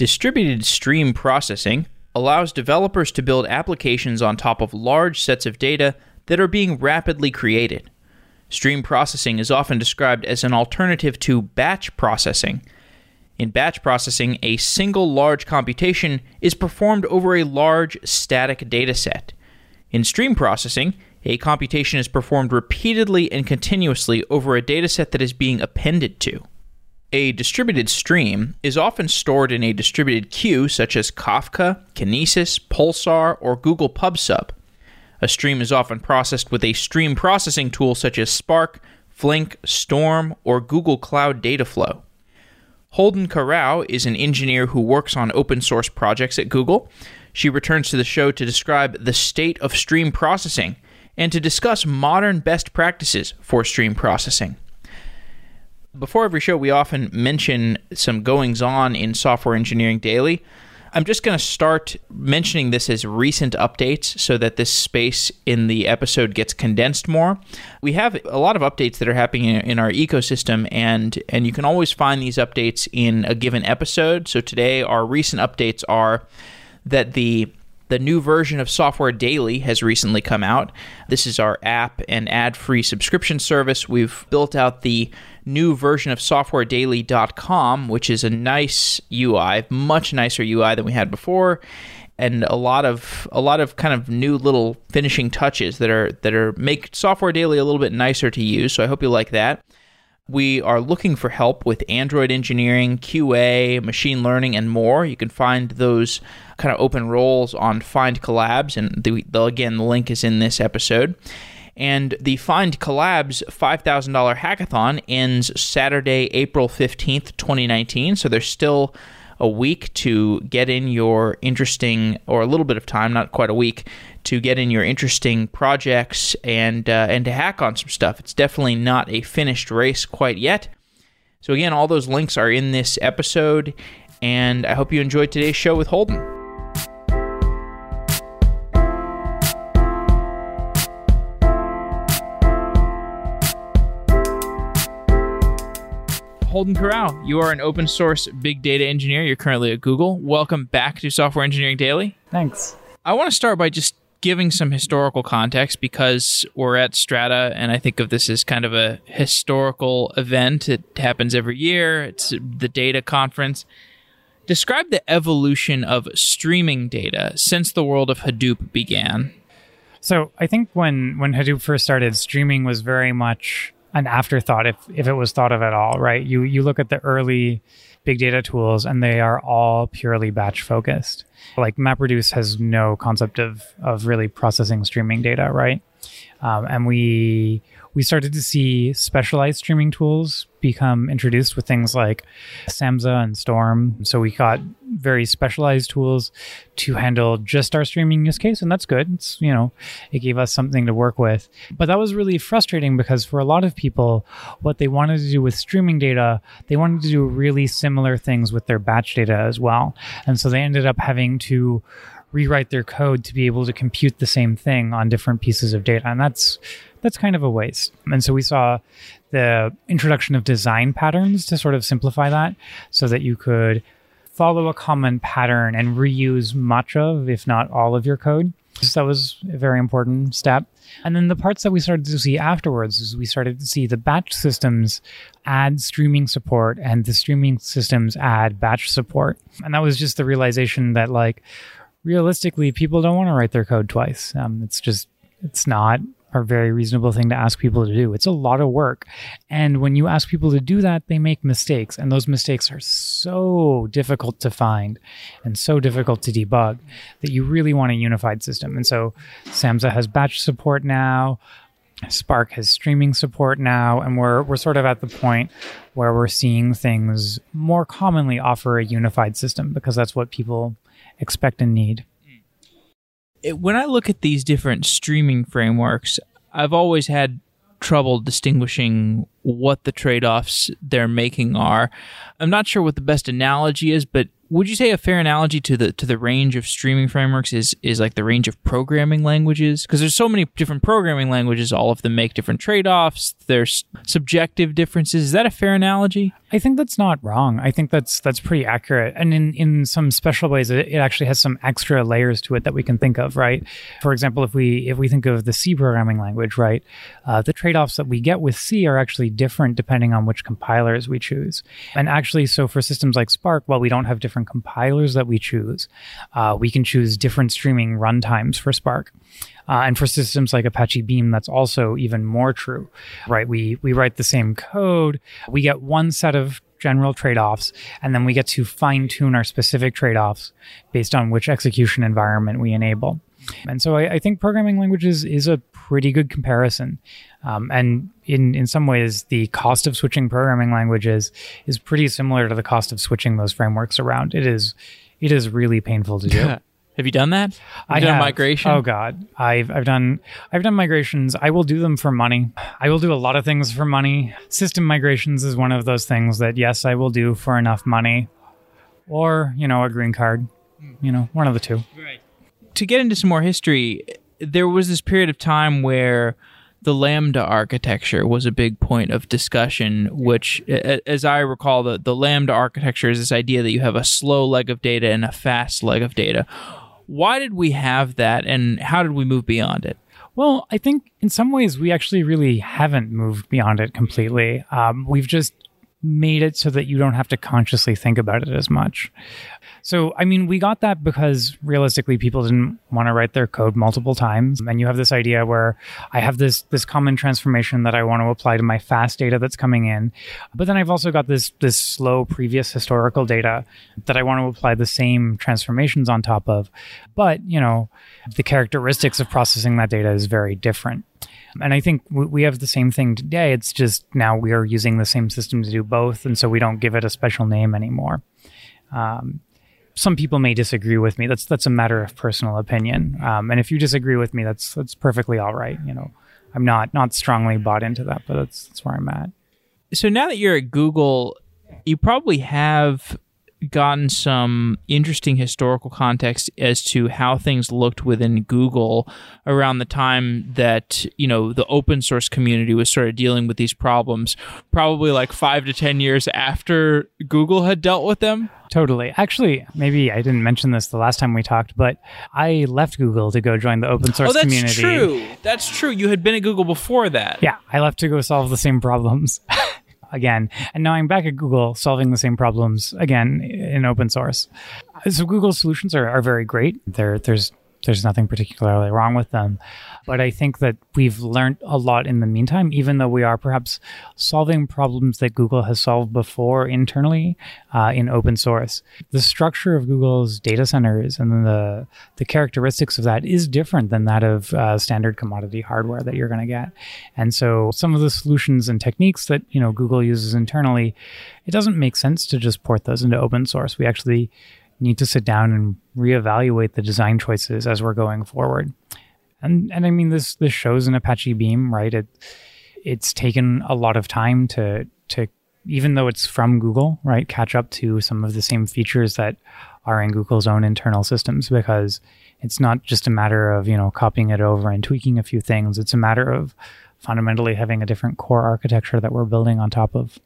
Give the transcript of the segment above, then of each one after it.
Distributed stream processing allows developers to build applications on top of large sets of data that are being rapidly created. Stream processing is often described as an alternative to batch processing. In batch processing, a single large computation is performed over a large static dataset. In stream processing, a computation is performed repeatedly and continuously over a dataset that is being appended to. A distributed stream is often stored in a distributed queue such as Kafka, Kinesis, Pulsar, or Google PubSub. A stream is often processed with a stream processing tool such as Spark, Flink, Storm, or Google Cloud Dataflow. Holden Karau is an engineer who works on open source projects at Google. She returns to the show to describe the state of stream processing and to discuss modern best practices for stream processing. Before every show, we often mention some goings on in Software Engineering Daily. I'm just going to start mentioning this as recent updates so that this space in the episode gets condensed more. We have a lot of updates that are happening in our ecosystem, and, and you can always find these updates in a given episode. So today, our recent updates are that the the new version of Software Daily has recently come out. This is our app and ad free subscription service. We've built out the new version of softwaredaily.com, which is a nice UI, much nicer UI than we had before. And a lot of a lot of kind of new little finishing touches that are that are make Software Daily a little bit nicer to use. So I hope you like that. We are looking for help with Android engineering, QA, machine learning, and more. You can find those kind of open roles on Findcollabs, and the, the, again, the link is in this episode. And the Findcollabs $5,000 hackathon ends Saturday, April 15th, 2019. So there's still a week to get in your interesting, or a little bit of time, not quite a week, to get in your interesting projects and uh, and to hack on some stuff. It's definitely not a finished race quite yet. So again, all those links are in this episode, and I hope you enjoyed today's show with Holden. Holden Karau, you are an open source big data engineer. You're currently at Google. Welcome back to Software Engineering Daily. Thanks. I want to start by just giving some historical context because we're at Strata, and I think of this as kind of a historical event. It happens every year, it's the data conference. Describe the evolution of streaming data since the world of Hadoop began. So I think when when Hadoop first started, streaming was very much an afterthought if if it was thought of at all, right? You you look at the early big data tools and they are all purely batch focused. Like MapReduce has no concept of of really processing streaming data, right? Um, and we we started to see specialized streaming tools become introduced with things like Samza and Storm. So we got very specialized tools to handle just our streaming use case, and that's good. It's you know, it gave us something to work with. But that was really frustrating because for a lot of people, what they wanted to do with streaming data, they wanted to do really similar things with their batch data as well. And so they ended up having to rewrite their code to be able to compute the same thing on different pieces of data. And that's that's kind of a waste. And so we saw the introduction of design patterns to sort of simplify that so that you could follow a common pattern and reuse much of, if not all of your code. So that was a very important step. And then the parts that we started to see afterwards is we started to see the batch systems add streaming support and the streaming systems add batch support. And that was just the realization that like realistically people don't want to write their code twice. Um, it's just it's not a very reasonable thing to ask people to do. It's a lot of work. And when you ask people to do that, they make mistakes. And those mistakes are so difficult to find and so difficult to debug that you really want a unified system. And so Samza has batch support now. Spark has streaming support now, and we're we're sort of at the point where we're seeing things more commonly offer a unified system because that's what people expect and need when I look at these different streaming frameworks, I've always had trouble distinguishing what the trade offs they're making are. I'm not sure what the best analogy is, but would you say a fair analogy to the to the range of streaming frameworks is is like the range of programming languages because there's so many different programming languages all of them make different trade-offs there's subjective differences is that a fair analogy I think that's not wrong. I think that's that's pretty accurate. And in, in some special ways it, it actually has some extra layers to it that we can think of, right? For example, if we if we think of the C programming language, right? Uh, the trade-offs that we get with C are actually different depending on which compilers we choose. And actually so for systems like Spark, while we don't have different compilers that we choose, uh, we can choose different streaming runtimes for Spark. Uh, and for systems like Apache Beam, that's also even more true, right? We we write the same code, we get one set of general trade-offs, and then we get to fine-tune our specific trade-offs based on which execution environment we enable. And so I, I think programming languages is a pretty good comparison. Um, and in, in some ways, the cost of switching programming languages is pretty similar to the cost of switching those frameworks around. It is it is really painful to do. have you done that have I you done have. migration Oh God, I've I've done I've done migrations. I will do them for money. I will do a lot of things for money. System migrations is one of those things that yes, I will do for enough money, or you know, a green card. You know, one of the two. To get into some more history, there was this period of time where the Lambda architecture was a big point of discussion, which, as I recall, the, the Lambda architecture is this idea that you have a slow leg of data and a fast leg of data. Why did we have that, and how did we move beyond it? Well, I think in some ways we actually really haven't moved beyond it completely. Um, we've just made it so that you don't have to consciously think about it as much. So, I mean, we got that because realistically, people didn't want to write their code multiple times. And you have this idea where I have this this common transformation that I want to apply to my fast data that's coming in, but then I've also got this this slow previous historical data that I want to apply the same transformations on top of. But you know, the characteristics of processing that data is very different. And I think we have the same thing today. It's just now we are using the same system to do both, and so we don't give it a special name anymore. Um, some people may disagree with me. That's that's a matter of personal opinion. Um, and if you disagree with me, that's that's perfectly all right. You know, I'm not not strongly bought into that, but that's that's where I'm at. So now that you're at Google, you probably have gotten some interesting historical context as to how things looked within Google around the time that, you know, the open source community was sort of dealing with these problems, probably like 5 to 10 years after Google had dealt with them. Totally. Actually, maybe I didn't mention this the last time we talked, but I left Google to go join the open source oh, that's community. true. That's true. You had been at Google before that. Yeah, I left to go solve the same problems again. And now I'm back at Google solving the same problems again in open source. So Google's solutions are, are very great. There, there's there's nothing particularly wrong with them. But I think that we've learned a lot in the meantime, even though we are perhaps solving problems that Google has solved before internally uh, in open source. The structure of Google's data centers and the, the characteristics of that is different than that of uh, standard commodity hardware that you're going to get. And so some of the solutions and techniques that you know Google uses internally, it doesn't make sense to just port those into open source. We actually need to sit down and reevaluate the design choices as we're going forward. And and I mean this this shows in Apache Beam, right? It it's taken a lot of time to to even though it's from Google, right, catch up to some of the same features that are in Google's own internal systems because it's not just a matter of, you know, copying it over and tweaking a few things. It's a matter of fundamentally having a different core architecture that we're building on top of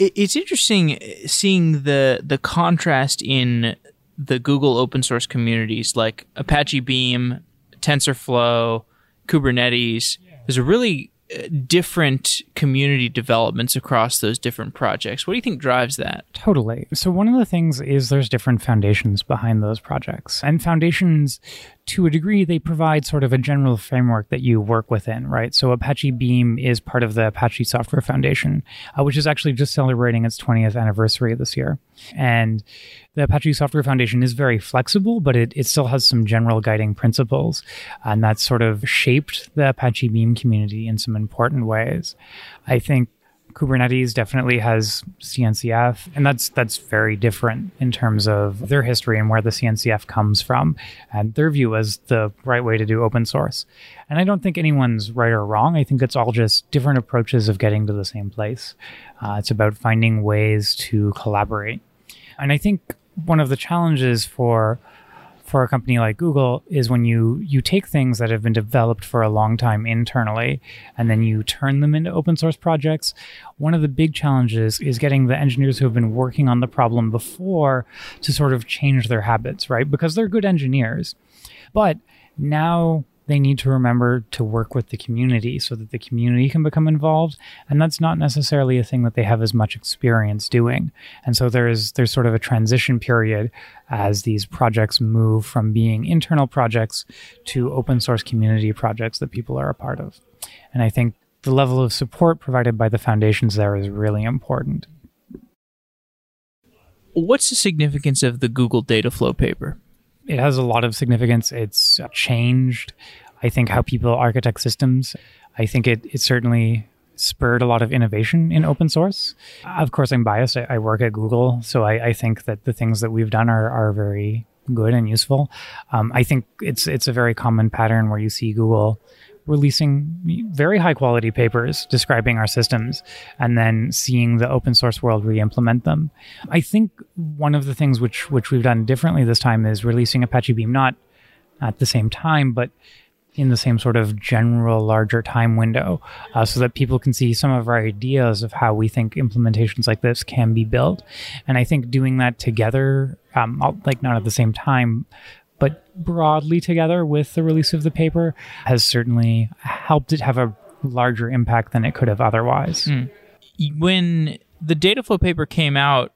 it's interesting seeing the the contrast in the Google open source communities like Apache Beam, TensorFlow, Kubernetes. There's a really uh, different community developments across those different projects. What do you think drives that? Totally. So one of the things is there's different foundations behind those projects. And foundations to a degree they provide sort of a general framework that you work within, right? So Apache Beam is part of the Apache Software Foundation, uh, which is actually just celebrating its 20th anniversary this year. And the Apache Software Foundation is very flexible, but it, it still has some general guiding principles. And that sort of shaped the Apache Beam community in some important ways. I think Kubernetes definitely has CNCF, and that's that's very different in terms of their history and where the CNCF comes from, and their view as the right way to do open source. And I don't think anyone's right or wrong. I think it's all just different approaches of getting to the same place. Uh, it's about finding ways to collaborate, and I think one of the challenges for for a company like Google is when you you take things that have been developed for a long time internally and then you turn them into open source projects. One of the big challenges is getting the engineers who have been working on the problem before to sort of change their habits, right? Because they're good engineers. But now they need to remember to work with the community so that the community can become involved. And that's not necessarily a thing that they have as much experience doing. And so there's there's sort of a transition period as these projects move from being internal projects to open source community projects that people are a part of. And i think the level of support provided by the foundations there is really important. What's the significance of the google dataflow paper it has a lot of significance. It's changed, I think, how people architect systems. I think it, it certainly spurred a lot of innovation in open source. Of course, I'm biased. I, I work at Google, so I, I, think that the things that we've done are, are very good and useful. Um, I think it's it's a very common pattern where you see Google releasing very high quality papers describing our systems and then seeing the open source world re-implement them. I think one of the things which which we've done differently this time is releasing Apache Beam not at the same time, but in the same sort of general larger time window uh, so that people can see some of our ideas of how we think implementations like this can be built and i think doing that together um, like not at the same time but broadly together with the release of the paper has certainly helped it have a larger impact than it could have otherwise. Mm. When the Dataflow paper came out,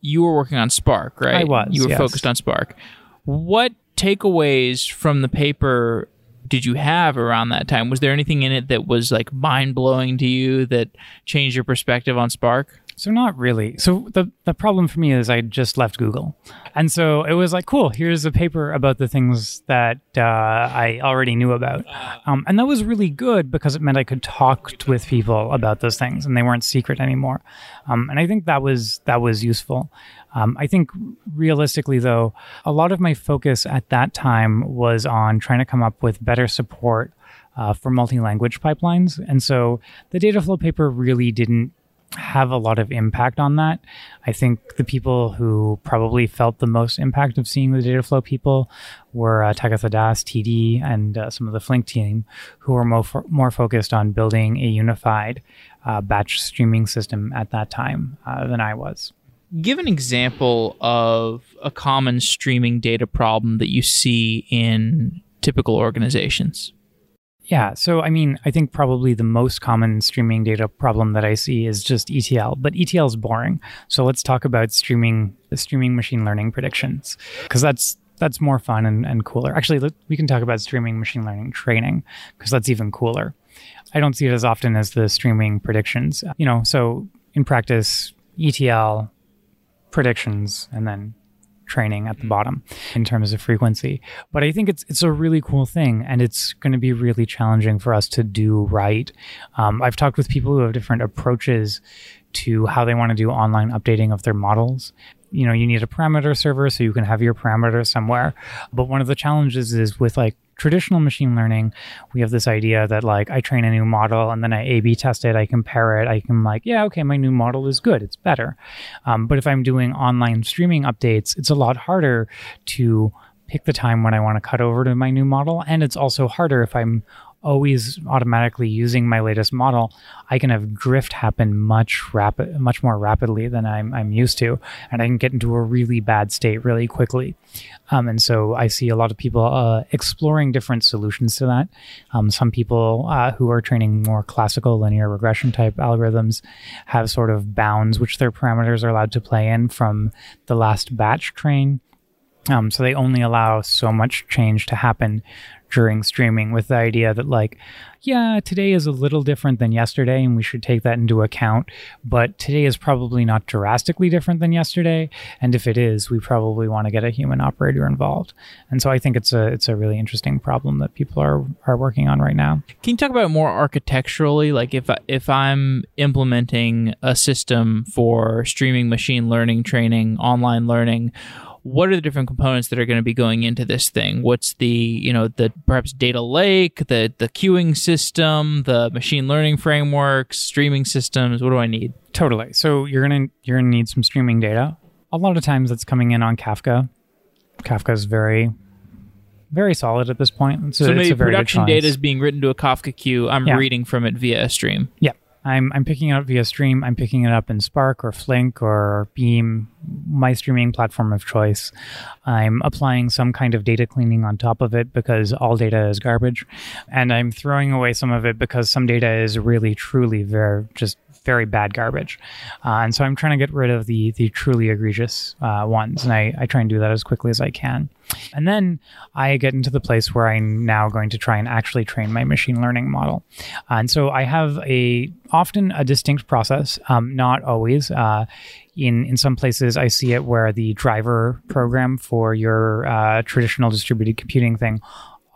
you were working on Spark, right? I was. You were yes. focused on Spark. What takeaways from the paper did you have around that time? Was there anything in it that was like mind blowing to you that changed your perspective on Spark? So not really. So the the problem for me is I just left Google, and so it was like, cool. Here's a paper about the things that uh, I already knew about, um, and that was really good because it meant I could talk with people about those things, and they weren't secret anymore. Um, and I think that was that was useful. Um, I think realistically, though, a lot of my focus at that time was on trying to come up with better support uh, for multi-language pipelines, and so the Dataflow paper really didn't have a lot of impact on that. I think the people who probably felt the most impact of seeing the Dataflow people were uh, Tathagata Das, TD, and uh, some of the Flink team, who were more, fo- more focused on building a unified uh, batch streaming system at that time uh, than I was. Give an example of a common streaming data problem that you see in typical organizations. Yeah. So, I mean, I think probably the most common streaming data problem that I see is just ETL, but ETL is boring. So let's talk about streaming, streaming machine learning predictions, because that's that's more fun and, and cooler. Actually, we can talk about streaming machine learning training because that's even cooler. I don't see it as often as the streaming predictions. You know, so in practice, ETL predictions and then training at the bottom in terms of frequency. But I think it's it's a really cool thing, and it's going to be really challenging for us to do right. Um, I've talked with people who have different approaches to how they want to do online updating of their models. You know, you need a parameter server so you can have your parameter somewhere. But one of the challenges is with like traditional machine learning, we have this idea that like I train a new model and then I A B test it, I compare it, I can like, yeah, okay, my new model is good, it's better. Um, but if I'm doing online streaming updates, it's a lot harder to pick the time when I want to cut over to my new model. And it's also harder if I'm always automatically using my latest model, I can have drift happen much rapid, much more rapidly than I'm, I'm used to, and I can get into a really bad state really quickly. Um, and so I see a lot of people uh, exploring different solutions to that. Um, some people uh, who are training more classical linear regression type algorithms have sort of bounds which their parameters are allowed to play in from the last batch train Um, so they only allow so much change to happen during streaming with the idea that like yeah today is a little different than yesterday and we should take that into account but today is probably not drastically different than yesterday. And if it is we probably want to get a human operator involved. And so i think it's a it's a really interesting problem that people are are working on right now. Can you talk about it more architecturally? Like if if i'm implementing a system for streaming machine learning training online learning what are the different components that are going to be going into this thing? What's the you know the perhaps data lake the the queuing system the machine learning frameworks streaming systems? What do i need? Totally. So you're gonna you're gonna need some streaming data. A lot of times it's coming in on kafka. Kafka is very very solid at this point. It's a, so maybe production data is being written to a kafka queue. I'm yeah. reading from it via a stream. Yeah I'm I'm picking it up via Stream. I'm picking it up in Spark or Flink or Beam, my streaming platform of choice. I'm applying some kind of data cleaning on top of it because all data is garbage, and I'm throwing away some of it because some data is really truly very just very bad garbage. Uh, and so I'm trying to get rid of the the truly egregious uh, ones, and I, I try and do that as quickly as I can. And then I get into the place where I'm now going to try and actually train my machine learning model. Uh, and so I have a often a distinct process, um, not always. Uh, in in some places, I see it where the driver program for your uh, traditional distributed computing thing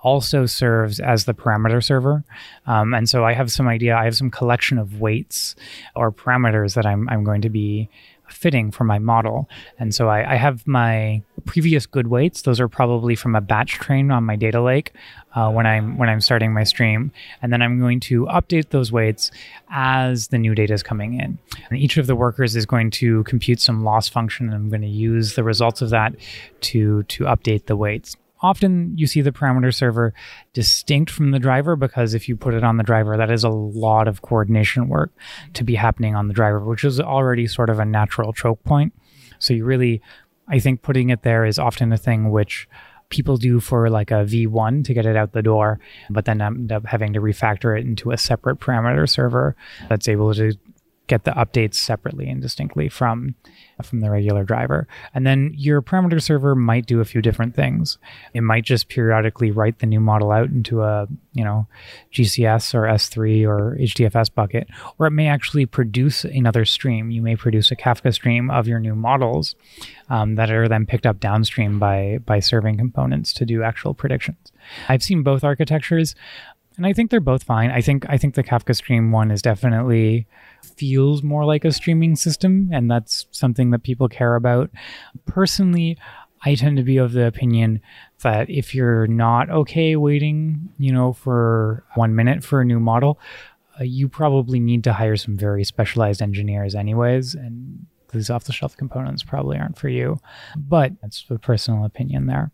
also serves as the parameter server. Um, and so I have some idea, I have some collection of weights or parameters that I'm, I'm going to be fitting for my model. And so I, I, have my previous good weights. Those are probably from a batch train on my data lake uh, when I'm when I'm starting my stream, and then I'm going to update those weights as the new data is coming in. And each of the workers is going to compute some loss function, and I'm going to use the results of that to to update the weights often you see the parameter server distinct from the driver because if you put it on the driver, that is a lot of coordination work to be happening on the driver, which is already sort of a natural choke point. So you really, I think putting it there is often a thing which people do for like a V1 to get it out the door, but then end up having to refactor it into a separate parameter server that's able to get the updates separately and distinctly from from the regular driver. And then your parameter server might do a few different things. It might just periodically write the new model out into a, you know, GCS or S3 or HDFS bucket, or it may actually produce another stream. You may produce a Kafka stream of your new models um, that are then picked up downstream by by serving components to do actual predictions. I've seen both architectures and I think they're both fine. I think I think the Kafka Stream one is definitely feels more like a streaming system, and that's something that people care about. Personally, I tend to be of the opinion that if you're not okay waiting, you know, for one minute for a new model, uh, you probably need to hire some very specialized engineers, anyways, and these off-the-shelf components probably aren't for you. But that's a personal opinion there.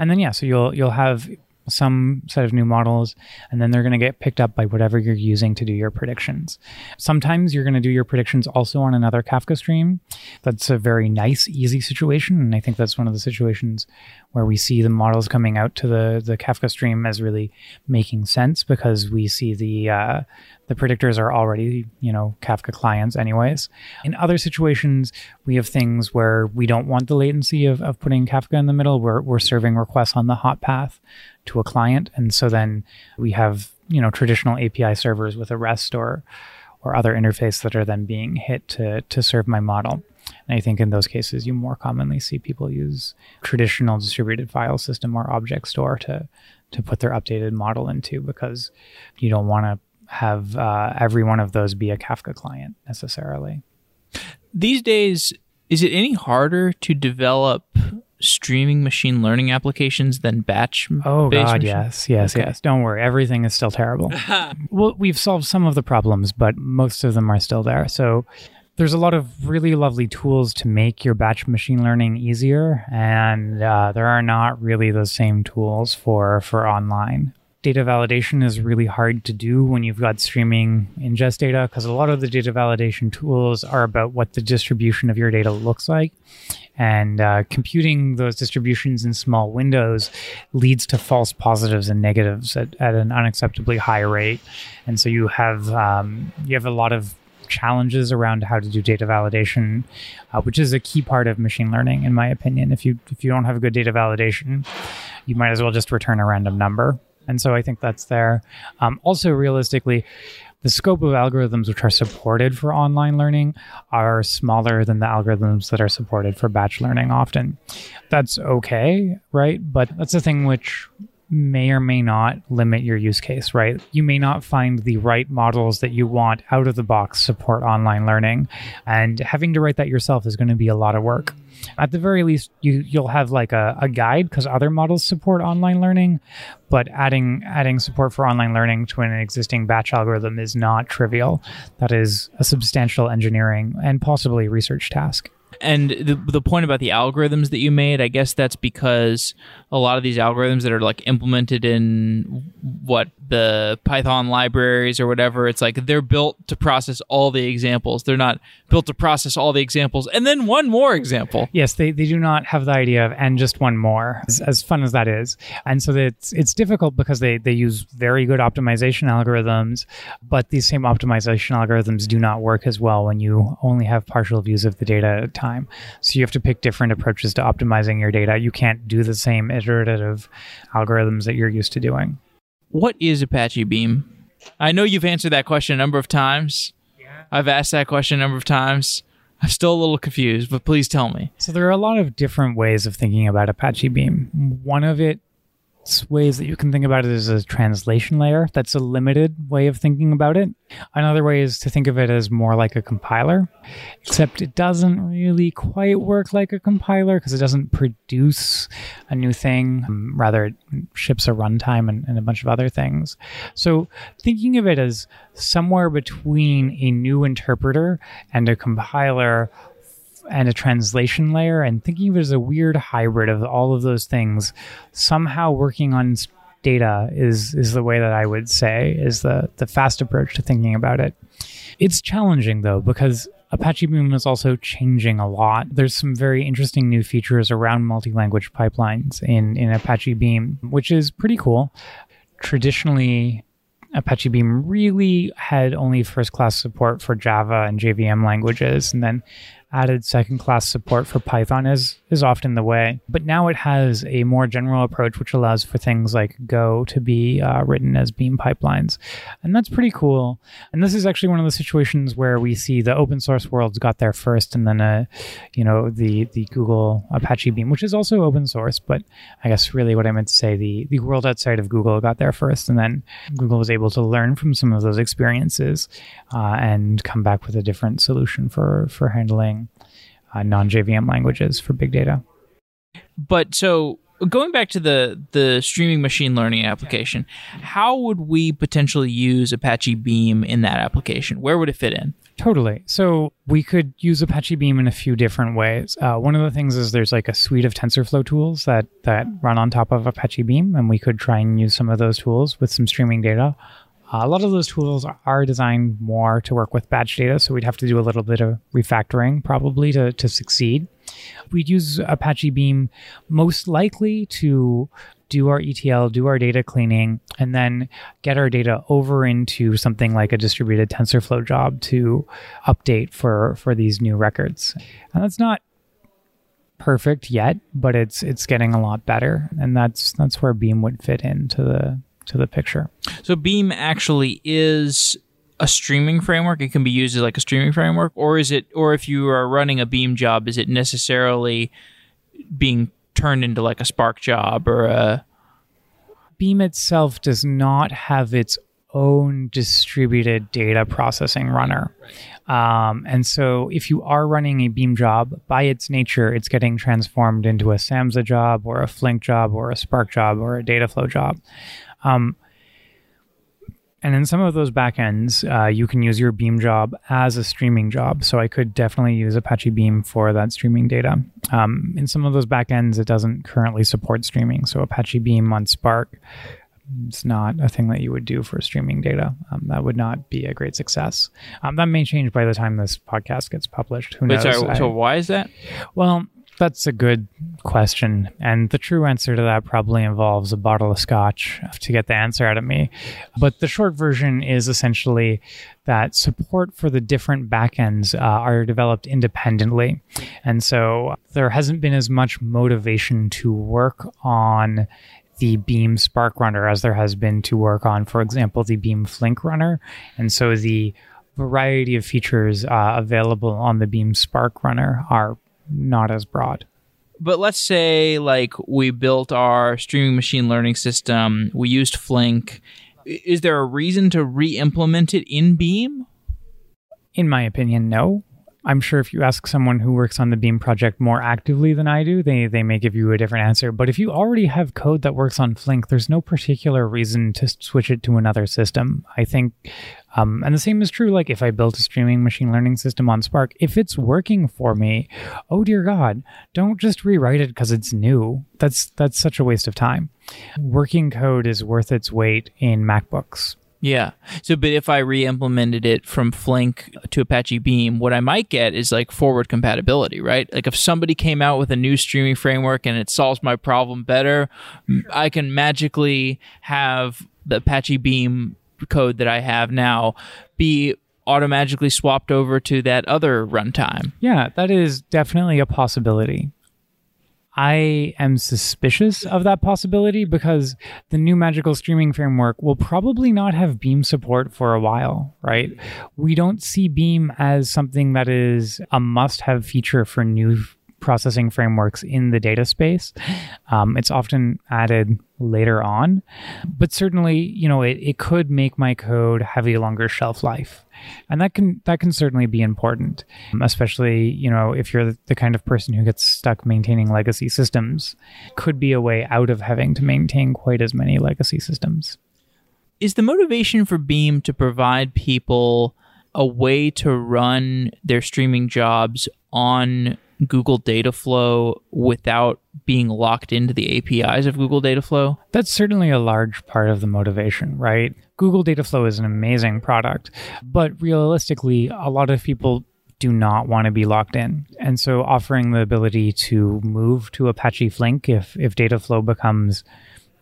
And then yeah, so you'll you'll have some set of new models, and then they're going to get picked up by whatever you're using to do your predictions. Sometimes you're going to do your predictions also on another Kafka stream. That's a very nice, easy situation. And I think that's one of the situations where we see the models coming out to the, the Kafka stream as really making sense because we see the uh, the predictors are already, you know, Kafka clients anyways. In other situations, we have things where we don't want the latency of, of putting Kafka in the middle. We're, we're serving requests on the hot path to a client. And so then we have, you know, traditional API servers with a REST or or other interface that are then being hit to to serve my model. And I think in those cases, you more commonly see people use traditional distributed file system or object store to to put their updated model into because you don't want to have uh, every one of those be a Kafka client necessarily. These days, is it any harder to develop streaming machine learning applications than batch oh god machine? yes yes okay. yes don't worry everything is still terrible well we've solved some of the problems but most of them are still there so there's a lot of really lovely tools to make your batch machine learning easier and uh, there are not really the same tools for for online. Data validation is really hard to do when you've got streaming ingest data because a lot of the data validation tools are about what the distribution of your data looks like and uh, computing those distributions in small windows leads to false positives and negatives at, at an unacceptably high rate. And so you have um, you have a lot of challenges around how to do data validation, uh, which is a key part of machine learning, in my opinion. If you if you don't have a good data validation, you might as well just return a random number. And so I think that's there. Um, also, realistically, the scope of algorithms which are supported for online learning are smaller than the algorithms that are supported for batch learning often. That's okay, right? But that's the thing which may or may not limit your use case, right? You may not find the right models that you want out of the box support online learning. And having to write that yourself is going to be a lot of work. At the very least, you you'll have like a, a guide because other models support online learning, but adding adding support for online learning to an existing batch algorithm is not trivial. That is a substantial engineering and possibly research task. And the the point about the algorithms that you made, I guess that's because a lot of these algorithms that are like implemented in what the Python libraries or whatever, it's like they're built to process all the examples. They're not built to process all the examples and then one more example. Yes, they, they do not have the idea of and just one more, as, as fun as that is. And so it's it's difficult because they, they use very good optimization algorithms, but these same optimization algorithms do not work as well when you only have partial views of the data at a time. So you have to pick different approaches to optimizing your data. You can't do the same iterative algorithms that you're used to doing. What is Apache Beam? I know you've answered that question a number of times. Yeah. I've asked that question a number of times. I'm still a little confused, but please tell me. So there are a lot of different ways of thinking about Apache Beam. One of it ways that you can think about it as a translation layer. That's a limited way of thinking about it. Another way is to think of it as more like a compiler, except it doesn't really quite work like a compiler because it doesn't produce a new thing. Um, rather, it ships a runtime and, and a bunch of other things. So, thinking of it as somewhere between a new interpreter and a compiler and a translation layer and thinking of it as a weird hybrid of all of those things somehow working on data is is the way that I would say is the the fast approach to thinking about it. It's challenging though because Apache Beam is also changing a lot. There's some very interesting new features around multi-language pipelines in in Apache Beam, which is pretty cool. Traditionally, Apache Beam really had only first class support for Java and JVM languages. And then added second class support for Python is is often the way. But now it has a more general approach which allows for things like Go to be uh, written as Beam pipelines, and that's pretty cool. And this is actually one of the situations where we see the open source worlds got there first, and then uh, you know the the Google Apache Beam, which is also open source, but I guess really what I meant to say the the world outside of Google got there first, and then Google was able to learn from some of those experiences uh, and come back with a different solution for for handling uh, non JVM languages for big data. But so going back to the the streaming machine learning application, how would we potentially use Apache Beam in that application? Where would it fit in? Totally. So we could use Apache Beam in a few different ways. Uh, one of the things is there's like a suite of TensorFlow tools that that run on top of Apache Beam, and we could try and use some of those tools with some streaming data. A lot of those tools are designed more to work with batch data, so we'd have to do a little bit of refactoring probably to, to succeed. We'd use Apache Beam most likely to do our ETL, do our data cleaning, and then get our data over into something like a distributed TensorFlow job to update for, for these new records. And that's not perfect yet, but it's it's getting a lot better, and that's that's where Beam would fit into the to the picture. So Beam actually is a streaming framework. It can be used as like a streaming framework, or is it? Or if you are running a Beam job, is it necessarily being turned into like a Spark job or a? Beam itself does not have its own distributed data processing runner. Um, and so if you are running a Beam job, by its nature, it's getting transformed into a Samza job or a Flink job or a Spark job or a Dataflow job. Um, and in some of those backends, uh, you can use your Beam job as a streaming job. So I could definitely use Apache Beam for that streaming data. Um, in some of those backends, it doesn't currently support streaming. So Apache Beam on Spark it's not a thing that you would do for streaming data. Um, that would not be a great success. Um, that may change by the time this podcast gets published. Who knows? Sorry, so why is that? Well, That's a good question. And the true answer to that probably involves a bottle of scotch to get the answer out of me. But the short version is essentially that support for the different backends uh, are developed independently. And so there hasn't been as much motivation to work on the Beam Spark Runner as there has been to work on, for example, the Beam Flink Runner. And so the variety of features uh, available on the Beam Spark Runner are not as broad. But let's say like we built our streaming machine learning system, we used Flink. Is there a reason to re-implement it in Beam? In my opinion, no. I'm sure if you ask someone who works on the Beam project more actively than I do, they, they may give you a different answer. But if you already have code that works on Flink, there's no particular reason to switch it to another system. I think, um, and the same is true like if I built a streaming machine learning system on Spark, if it's working for me, oh dear God, don't just rewrite it because it's new. That's that's such a waste of time. Working code is worth its weight in MacBooks. Yeah. So, but if I re-implemented it from Flink to Apache Beam, what I might get is like forward compatibility, right? Like if somebody came out with a new streaming framework and it solves my problem better, I can magically have the Apache Beam code that I have now be automatically swapped over to that other runtime. Yeah, that is definitely a possibility. I am suspicious of that possibility because the new magical streaming framework will probably not have Beam support for a while, right? We don't see Beam as something that is a must have feature for new processing frameworks in the data space. Um, it's often added later on, but certainly, you know, it, it could make my code have a longer shelf life. And that can that can certainly be important, especially you know if you're the kind of person who gets stuck maintaining legacy systems. Could be a way out of having to maintain quite as many legacy systems. Is the motivation for Beam to provide people a way to run their streaming jobs on Google Dataflow without being locked into the APIs of Google Dataflow? That's certainly a large part of the motivation, right? Google Dataflow is an amazing product, but realistically, a lot of people do not want to be locked in. And so offering the ability to move to Apache Flink if if Dataflow becomes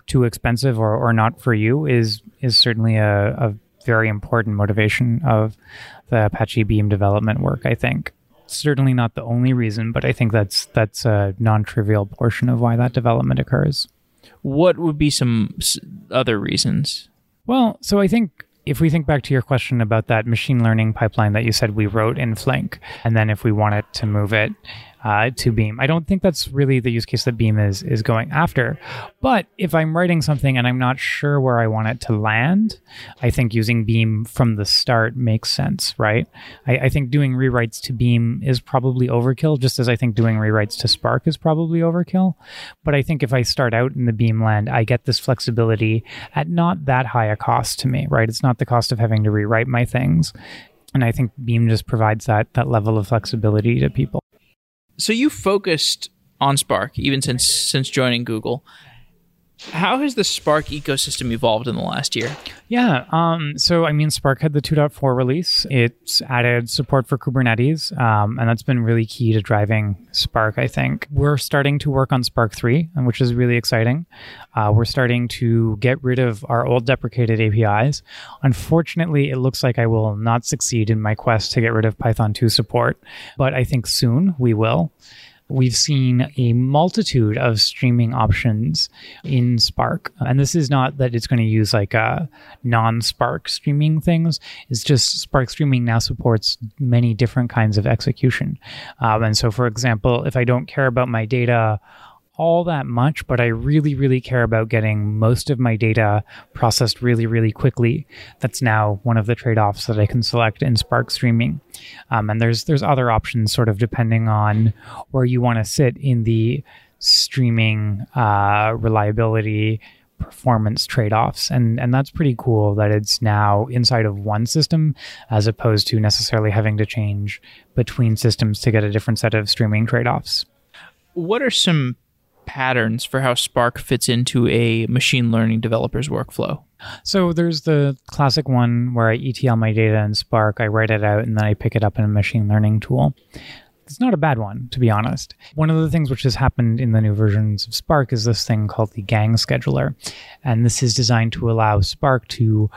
too expensive or, or not for you is is certainly a, a very important motivation of the Apache Beam development work, I think certainly not the only reason, but I think that's that's a non-trivial portion of why that development occurs. What would be some other reasons? Well, so I think if we think back to your question about that machine learning pipeline that you said we wrote in Flink, and then if we wanted to move it uh, to Beam. I don't think that's really the use case that Beam is is going after. But if I'm writing something and I'm not sure where I want it to land, I think using Beam from the start makes sense, right? I, I think doing rewrites to Beam is probably overkill, just as I think doing rewrites to Spark is probably overkill. But I think if I start out in the Beam land, I get this flexibility at not that high a cost to me, right? It's not the cost of having to rewrite my things. And I think Beam just provides that that level of flexibility to people. So you focused on Spark even since since joining Google. How has the Spark ecosystem evolved in the last year? Yeah. Um, so, I mean, Spark had the 2.4 release. It's added support for Kubernetes, um, and that's been really key to driving Spark, I think. We're starting to work on Spark 3, which is really exciting. Uh, we're starting to get rid of our old deprecated APIs. Unfortunately, it looks like I will not succeed in my quest to get rid of Python 2 support, but I think soon we will we've seen a multitude of streaming options in Spark. And this is not that it's going to use like a uh, non Spark streaming things, it's just Spark streaming now supports many different kinds of execution. Um, and so, for example, if I don't care about my data all that much, but I really, really care about getting most of my data processed really, really quickly. That's now one of the trade-offs that I can select in Spark Streaming. Um, and there's there's other options, sort of depending on where you want to sit in the streaming uh, reliability performance trade-offs and and that's pretty cool that it's now inside of one system as opposed to necessarily having to change between systems to get a different set of streaming trade-offs what are some patterns for how Spark fits into a machine learning developer's workflow? So there's the classic one where I ETL my data in Spark, I write it out, and then I pick it up in a machine learning tool. it's not a bad one, to be honest. One of the things which has happened in the new versions of Spark is this thing called the Gang Scheduler. And this is designed to allow Spark to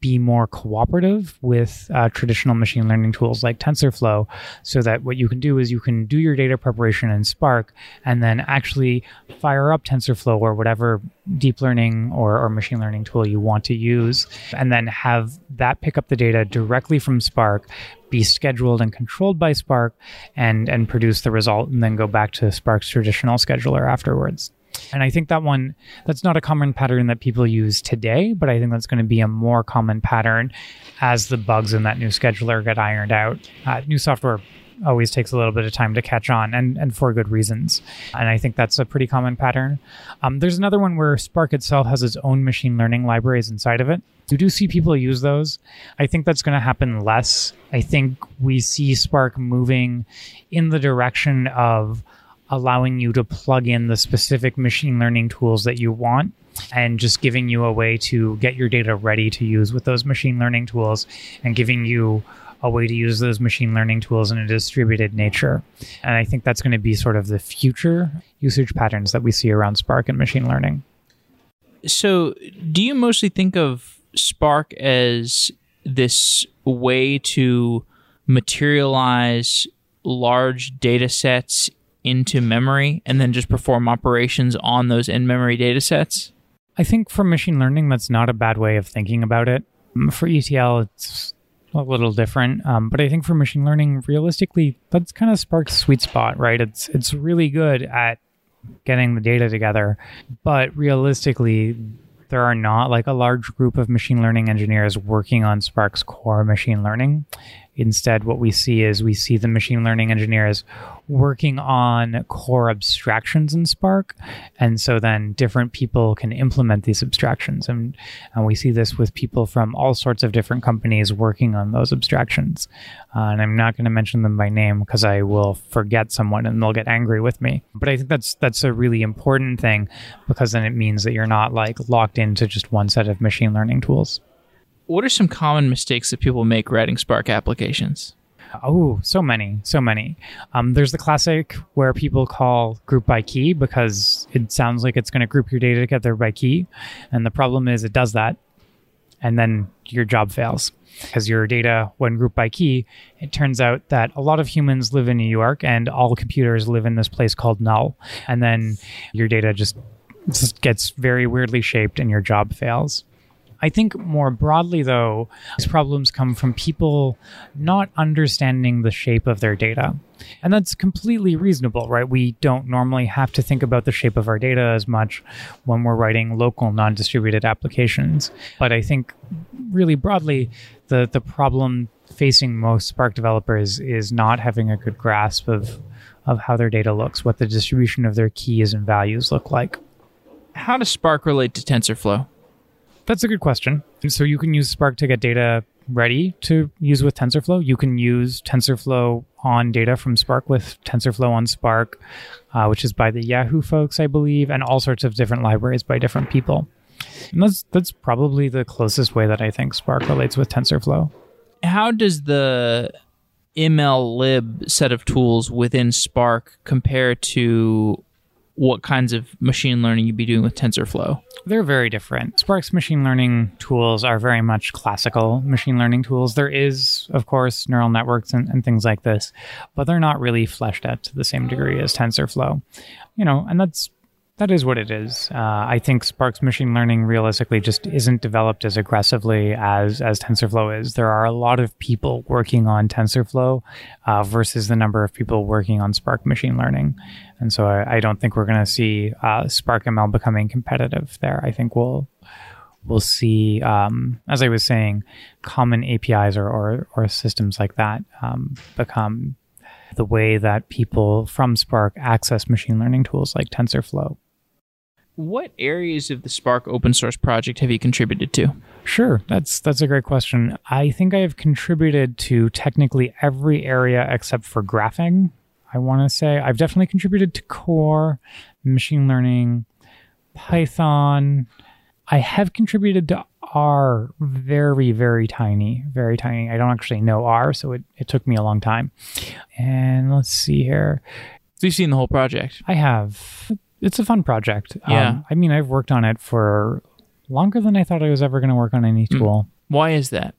be more cooperative with uh, traditional machine learning tools like TensorFlow, so that what you can do is you can do your data preparation in Spark and then actually fire up TensorFlow or whatever deep learning or, or machine learning tool you want to use, and then have that pick up the data directly from Spark, be scheduled and controlled by Spark, and and produce the result, and then go back to Spark's traditional scheduler afterwards. And I think that one, that's not a common pattern that people use today, but I think that's going to be a more common pattern as the bugs in that new scheduler get ironed out. Uh, new software always takes a little bit of time to catch on and, and for good reasons. And I think that's a pretty common pattern. Um, there's another one where Spark itself has its own machine learning libraries inside of it. You do see people use those. I think that's going to happen less. I think we see Spark moving in the direction of allowing you to plug in the specific machine learning tools that you want and just giving you a way to get your data ready to use with those machine learning tools and giving you a way to use those machine learning tools in a distributed nature. And I think that's going to be sort of the future usage patterns that we see around Spark and machine learning. So, do you mostly think of Spark as this way to materialize large data sets into memory and then just perform operations on those in memory data sets? I think for machine learning, that's not a bad way of thinking about it. Mm, for ETL, it's a little different, um, but I think for machine learning, realistically, that's kind of Spark's sweet spot, right? It's it's really good at getting the data together, but realistically, there are not like a large group of machine learning engineers working on Spark's core machine learning. Instead, what we see is we see the machine learning engineers working on core abstractions in Spark. And so then different people can implement these abstractions. And, and we see this with people from all sorts of different companies working on those abstractions. Uh, and I'm not going to mention them by name because I will forget someone and they'll get angry with me. But I think that's that's a really important thing because then it means that you're not like locked into just one set of machine learning tools. What are some common mistakes that people make writing Spark applications? Oh, so many, so many. Um, there's the classic where people call group by key because it sounds like it's going to group your data together by key. And the problem is it does that. And then your job fails because your data, when grouped by key, it turns out that a lot of humans live in New York and all computers live in this place called null. And then your data just, just gets very weirdly shaped and your job fails. I think more broadly, though, these problems come from people not understanding the shape of their data. And that's completely reasonable, right? We don't normally have to think about the shape of our data as much when we're writing local non distributed applications. But I think really broadly, the, the problem facing most Spark developers is not having a good grasp of, of how their data looks, what the distribution of their keys and values look like. How does Spark relate to TensorFlow? That's a good question. So you can use Spark to get data ready to use with TensorFlow. You can use TensorFlow on data from Spark with TensorFlow on Spark, uh, which is by the Yahoo folks, I believe, and all sorts of different libraries by different people. And that's that's probably the closest way that I think Spark relates with TensorFlow. How does the MLlib set of tools within Spark compare to what kinds of machine learning you'd be doing with TensorFlow? They're very different. Spark's machine learning tools are very much classical machine learning tools. There is, of course, neural networks and, and things like this, but they're not really fleshed out to the same degree as TensorFlow. You know, and that's that is what it is. Uh, I think Spark's machine learning realistically just isn't developed as aggressively as as TensorFlow is. There are a lot of people working on TensorFlow uh, versus the number of people working on Spark machine learning, and so I, I don't think we're going to see uh, Spark ML becoming competitive there. I think we'll we'll see, um, as I was saying, common APIs or or, or systems like that um, become the way that people from Spark access machine learning tools like TensorFlow. What areas of the Spark open source project have you contributed to? Sure, that's that's a great question. I think I have contributed to technically every area except for graphing. I want to say I've definitely contributed to core, machine learning, Python. I have contributed to R very, very tiny, very tiny. I don't actually know R, so it, it took me a long time. And let's see here. So you've seen the whole project. I have. It's a fun project. Yeah. Um, I mean, I've worked on it for longer than I thought I was ever going to work on any Mm. tool. Why is that?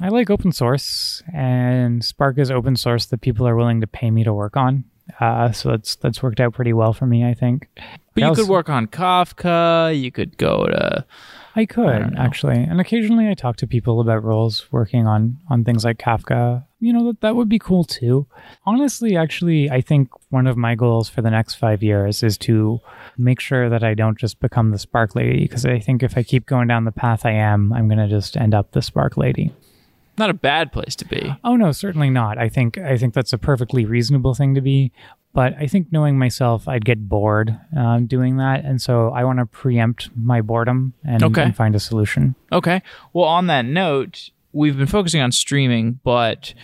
I like open source, and Spark is open source that people are willing to pay me to work on. Uh, so that's that's worked out pretty well for me, I think. But you I could work on Kafka. You could go to I could don't actually, and occasionally I talk to people about roles working on on things like Kafka. You know that that would be cool too. Honestly, actually, I think one of my goals for the next five years is to make sure that I don't just become the Spark lady. Because I think if I keep going down the path I am, I'm going to just end up the Spark lady. not a bad place to be. Oh no, certainly not. I think I think that's a perfectly reasonable thing to be. But I think knowing myself, I'd get bored um, doing that, and so I want to preempt my boredom and, Okay. and find a solution. Okay. Well, on that note, we've been focusing on streaming, but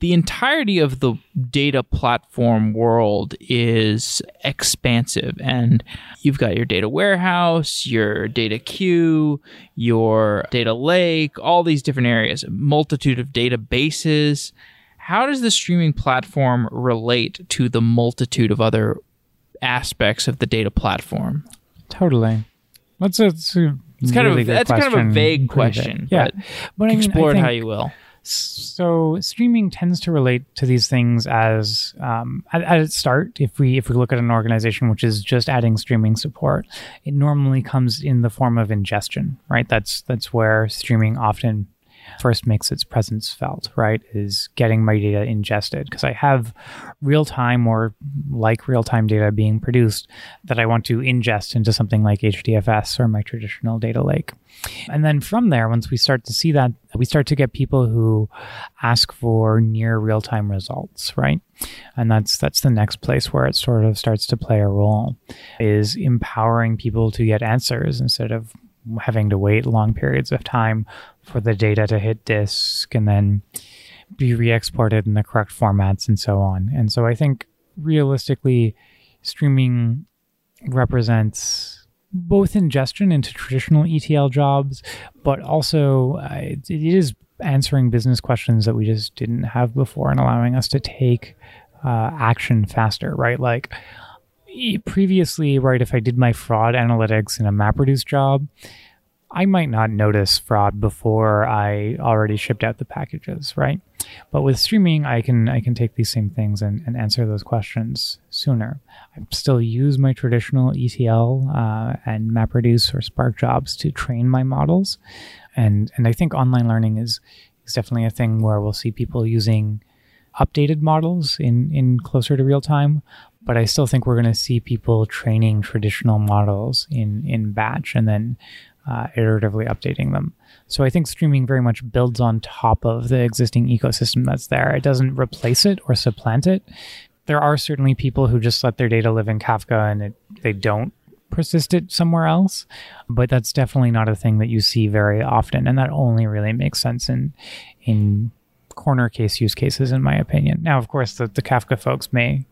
the entirety of the data platform world is expansive. And you've got your data warehouse, your data queue, your data lake, all these different areas, a multitude of databases. How does the streaming platform relate to the multitude of other aspects of the data platform? Totally. That's a, it's a It's kind really of that's kind of a vague question. Yeah, but but I mean, explore I it how you will. so streaming tends to relate to these things as um, at, at its start. If we if we look at an organization which is just adding streaming support, it normally comes in the form of ingestion, right? That's that's where streaming often first makes its presence felt, right? Is getting my data ingested because I have real time or like real time data being produced that I want to ingest into something like HDFS or my traditional data lake. And then from there, once we start to see that, we start to get people who ask for near real time results, right? And that's that's the next place where it sort of starts to play a role is empowering people to get answers instead of having to wait long periods of time for the data to hit disk and then be re-exported in the correct formats and so on. And so I think realistically streaming represents both ingestion into traditional ETL jobs, but also uh, it, it is answering business questions that we just didn't have before and allowing us to take uh, action faster, right? Like previously, right, if I did my fraud analytics in a MapReduce job, I might not notice fraud before I already shipped out the packages, right? But with streaming, I can I can take these same things and, and answer those questions sooner. I still use my traditional ETL uh, and MapReduce or Spark jobs to train my models, and and I think online learning is is definitely a thing where we'll see people using updated models in in closer to real time. But I still think we're going to see people training traditional models in in batch and then uh, iteratively updating them. So I think streaming very much builds on top of the existing ecosystem that's there. It doesn't replace it or supplant it. There are certainly people who just let their data live in Kafka and it, they don't persist it somewhere else, but that's definitely not a thing that you see very often, and that only really makes sense in in corner case use cases, in my opinion. Now, of course, the, the Kafka folks may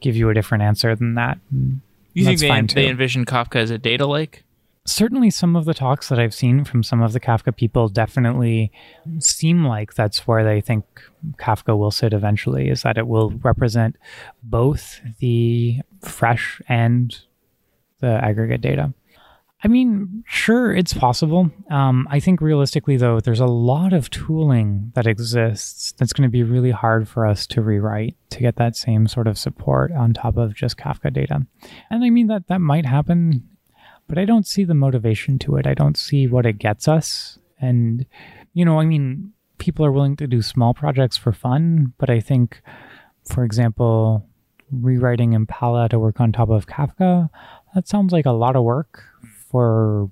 give you a different answer than that. You think they, they envision Kafka as a data lake? certainly some of the talks that I've seen from some of the Kafka people definitely seem like that's where they think Kafka will sit eventually, is that it will represent both the fresh and the aggregate data. I mean, sure, it's possible. Um, I think realistically, though, there's a lot of tooling that exists that's going to be really hard for us to rewrite to get that same sort of support on top of just Kafka data. And I mean that that might happen but I don't see the motivation to it. I don't see what it gets us. And, you know, I mean, people are willing to do small projects for fun, but I think, for example, rewriting Impala to work on top of Kafka, that sounds like a lot of work for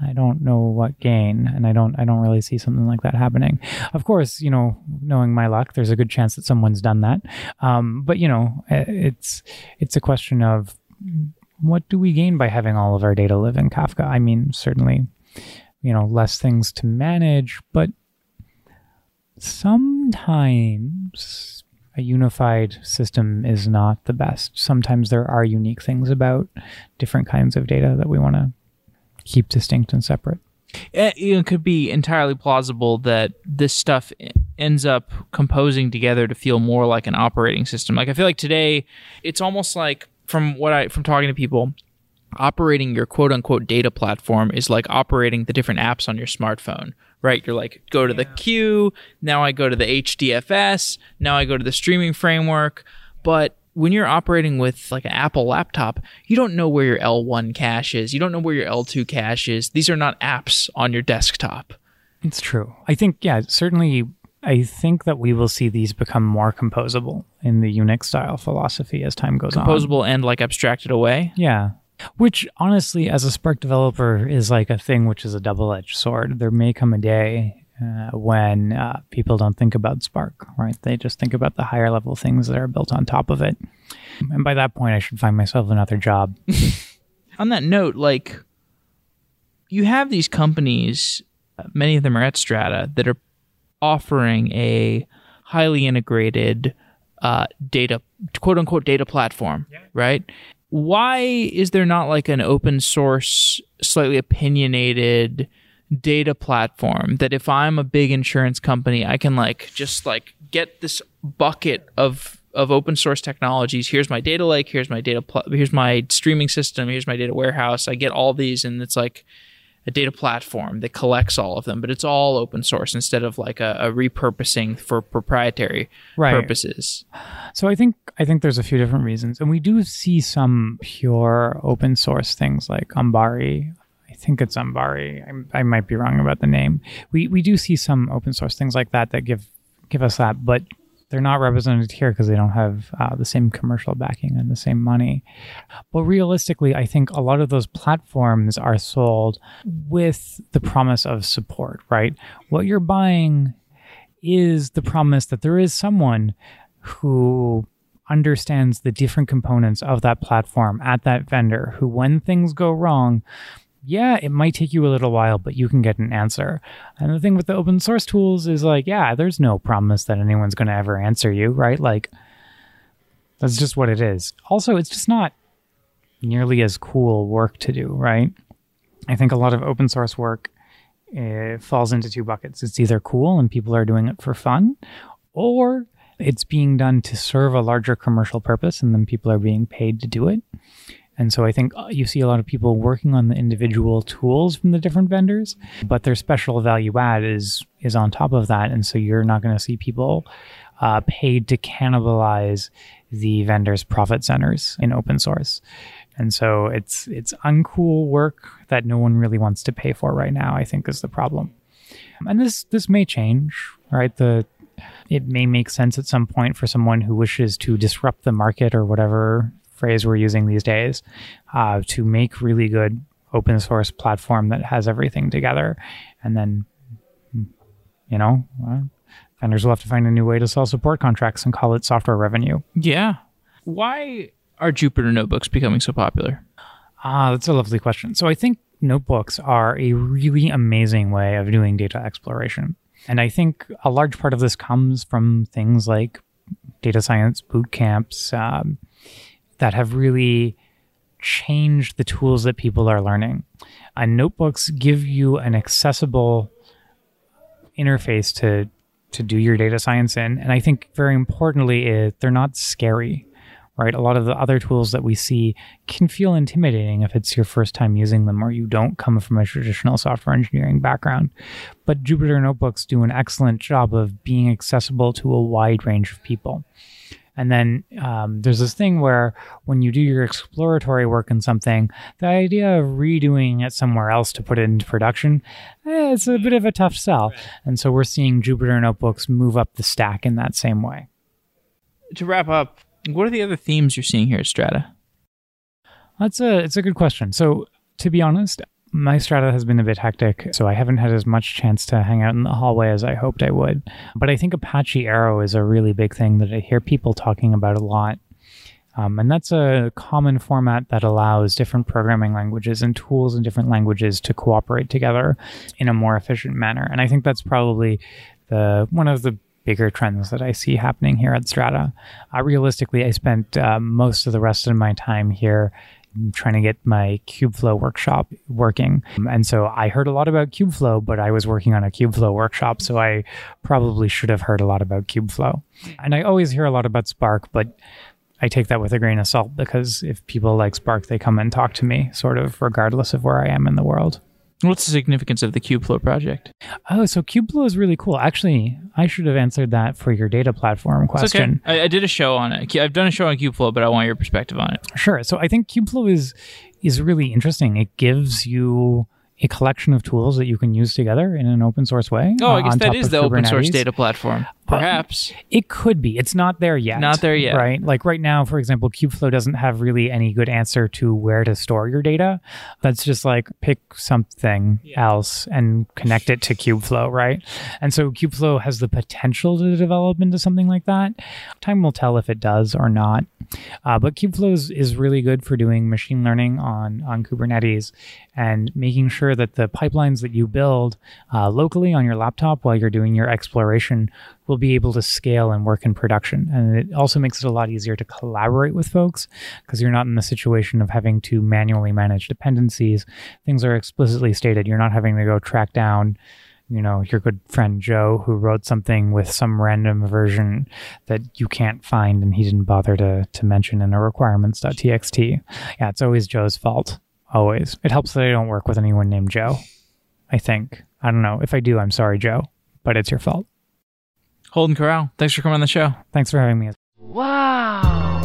I don't know what gain, and I don't I don't really see something like that happening. Of course, you know, knowing my luck, there's a good chance that someone's done that. Um, but you know, it's it's a question of what do we gain by having all of our data live in Kafka? I mean, certainly, you know, less things to manage, but sometimes a unified system is not the best. Sometimes there are unique things about different kinds of data that we want to keep distinct and separate. Eh, it, it could be entirely plausible that this stuff ends up composing together to feel more like an operating system. Like I feel like today, it's almost like from what I from talking to people, operating your quote unquote data platform is like operating the different apps on your smartphone, right? You're like, go to the queue, now I go to the HDFS, now I go to the streaming framework. But when you're operating with like an Apple laptop, you don't know where your L1 cache is. You don't know where your L2 cache is. These are not apps on your desktop. It's true. I think, yeah, certainly I think that we will see these become more composable in the Unix style philosophy as time goes composable on. Composable and like abstracted away? Yeah. Which honestly, as a Spark developer, is like a thing which is a double edged sword. There may come a day uh, when uh, people don't think about Spark, right? They just think about the higher level things that are built on top of it. And by that point, I should find myself another job. on that note, like, you have these companies, many of them are at Strata, that are offering a highly integrated uh, data, quote unquote, data platform, yeah. right? Why is there not like an open source, slightly opinionated data platform that if I'm a big insurance company, I can like just like get this bucket of of open source technologies. Here's my data lake. Here's my data. Pl- here's my streaming system. Here's my data warehouse. I get all these, and it's like a data platform that collects all of them, but it's all open source instead of like a, a repurposing for proprietary right. purposes. So I think I think there's a few different reasons, and we do see some pure open source things like Ambari. I think it's Ambari. I, I might be wrong about the name. We we do see some open source things like that that give give us that, but they're not represented here because they don't have uh, the same commercial backing and the same money. But realistically, I think a lot of those platforms are sold with the promise of support, right? What you're buying is the promise that there is someone who understands the different components of that platform at that vendor who when things go wrong yeah, it might take you a little while, but you can get an answer. And the thing with the open source tools is like, yeah, there's no promise that anyone's going to ever answer you, right? Like, that's just what it is. Also, it's just not nearly as cool work to do, right? I think a lot of open source work uh, falls into two buckets. It's either cool and people are doing it for fun, or it's being done to serve a larger commercial purpose and then people are being paid to do it. And so I think uh, you see a lot of people working on the individual tools from the different vendors, but their special value add is is on top of that. And so you're not going to see people uh, paid to cannibalize the vendors' profit centers in open source. And so it's it's uncool work that no one really wants to pay for right now. I think is the problem. And this this may change, right? The it may make sense at some point for someone who wishes to disrupt the market or whatever phrase we're using these days uh, to make really good open source platform that has everything together. And then you know vendors will have to find a new way to sell support contracts and call it software revenue. Yeah. Why are jupyter notebooks becoming so popular? Ah that's a lovely question. So i think notebooks are a really amazing way of doing data exploration. And i think a large part of this comes from things like data science boot camps um, that have really changed the tools that people are learning. And notebooks give you an accessible interface to to do your data science in. And I think very importantly, is they're not scary. Right, a lot of the other tools that we see can feel intimidating if it's your first time using them or you don't come from a traditional software engineering background. But Jupyter Notebooks do an excellent job of being accessible to a wide range of people. And then um, there's this thing where when you do your exploratory work in something, the idea of redoing it somewhere else to put it into production, eh, it's a bit of a tough sell. Right. And so we're seeing Jupyter Notebooks move up the stack in that same way. To wrap up, what are the other themes you're seeing here at Strata? That's a it's a good question. So to be honest, my strata has been a bit hectic, so I haven't had as much chance to hang out in the hallway as I hoped I would. But I think Apache Arrow is a really big thing that I hear people talking about a lot. Um, and that's a common format that allows different programming languages and tools in different languages to cooperate together in a more efficient manner. And I think that's probably the one of the bigger trends that I see happening here at Strata. Uh, realistically, I spent uh, most of the rest of my time here trying to get my Kubeflow workshop working. And so I heard a lot about Kubeflow, but I was working on a Kubeflow workshop, so I probably should have heard a lot about Kubeflow. And I always hear a lot about Spark, but I take that with a grain of salt because if people like Spark, they come and talk to me, sort of regardless of where I am in the world. What's the significance of the Kubeflow project? Oh, so Kubeflow is really cool. Actually, I should have answered that for your data platform question. Okay. I, I, did a show on it. I've done a show on Kubeflow, but I want your perspective on it. Sure. So I think Kubeflow is is really interesting. It gives you a collection of tools that you can use together in an open source way. Oh, I uh, guess that is the Kubernetes. open source data platform. Perhaps. it could be. It's not there yet. Not there yet. Right? Like right now, for example, Kubeflow doesn't have really any good answer to where to store your data. That's just like pick something yeah. else and connect it to Kubeflow, right? And so Kubeflow has the potential to develop into something like that. Time will tell if it does or not. Uh, but Kubeflow is, is really good for doing machine learning on, on Kubernetes and making sure that the pipelines that you build uh, locally on your laptop while you're doing your exploration will be able to scale and work in production. And it also makes it a lot easier to collaborate with folks because you're not in the situation of having to manually manage dependencies. Things are explicitly stated. You're not having to go track down you know, your good friend Joe who wrote something with some random version that you can't find and he didn't bother to to mention in a requirements.txt. Yeah, it's always Joe's fault. Always. It helps that I don't work with anyone named Joe. I think. I don't know. If I do, I'm sorry, Joe, but it's your fault. Holden Karau, thanks for coming on the show. Thanks for having me. Wow.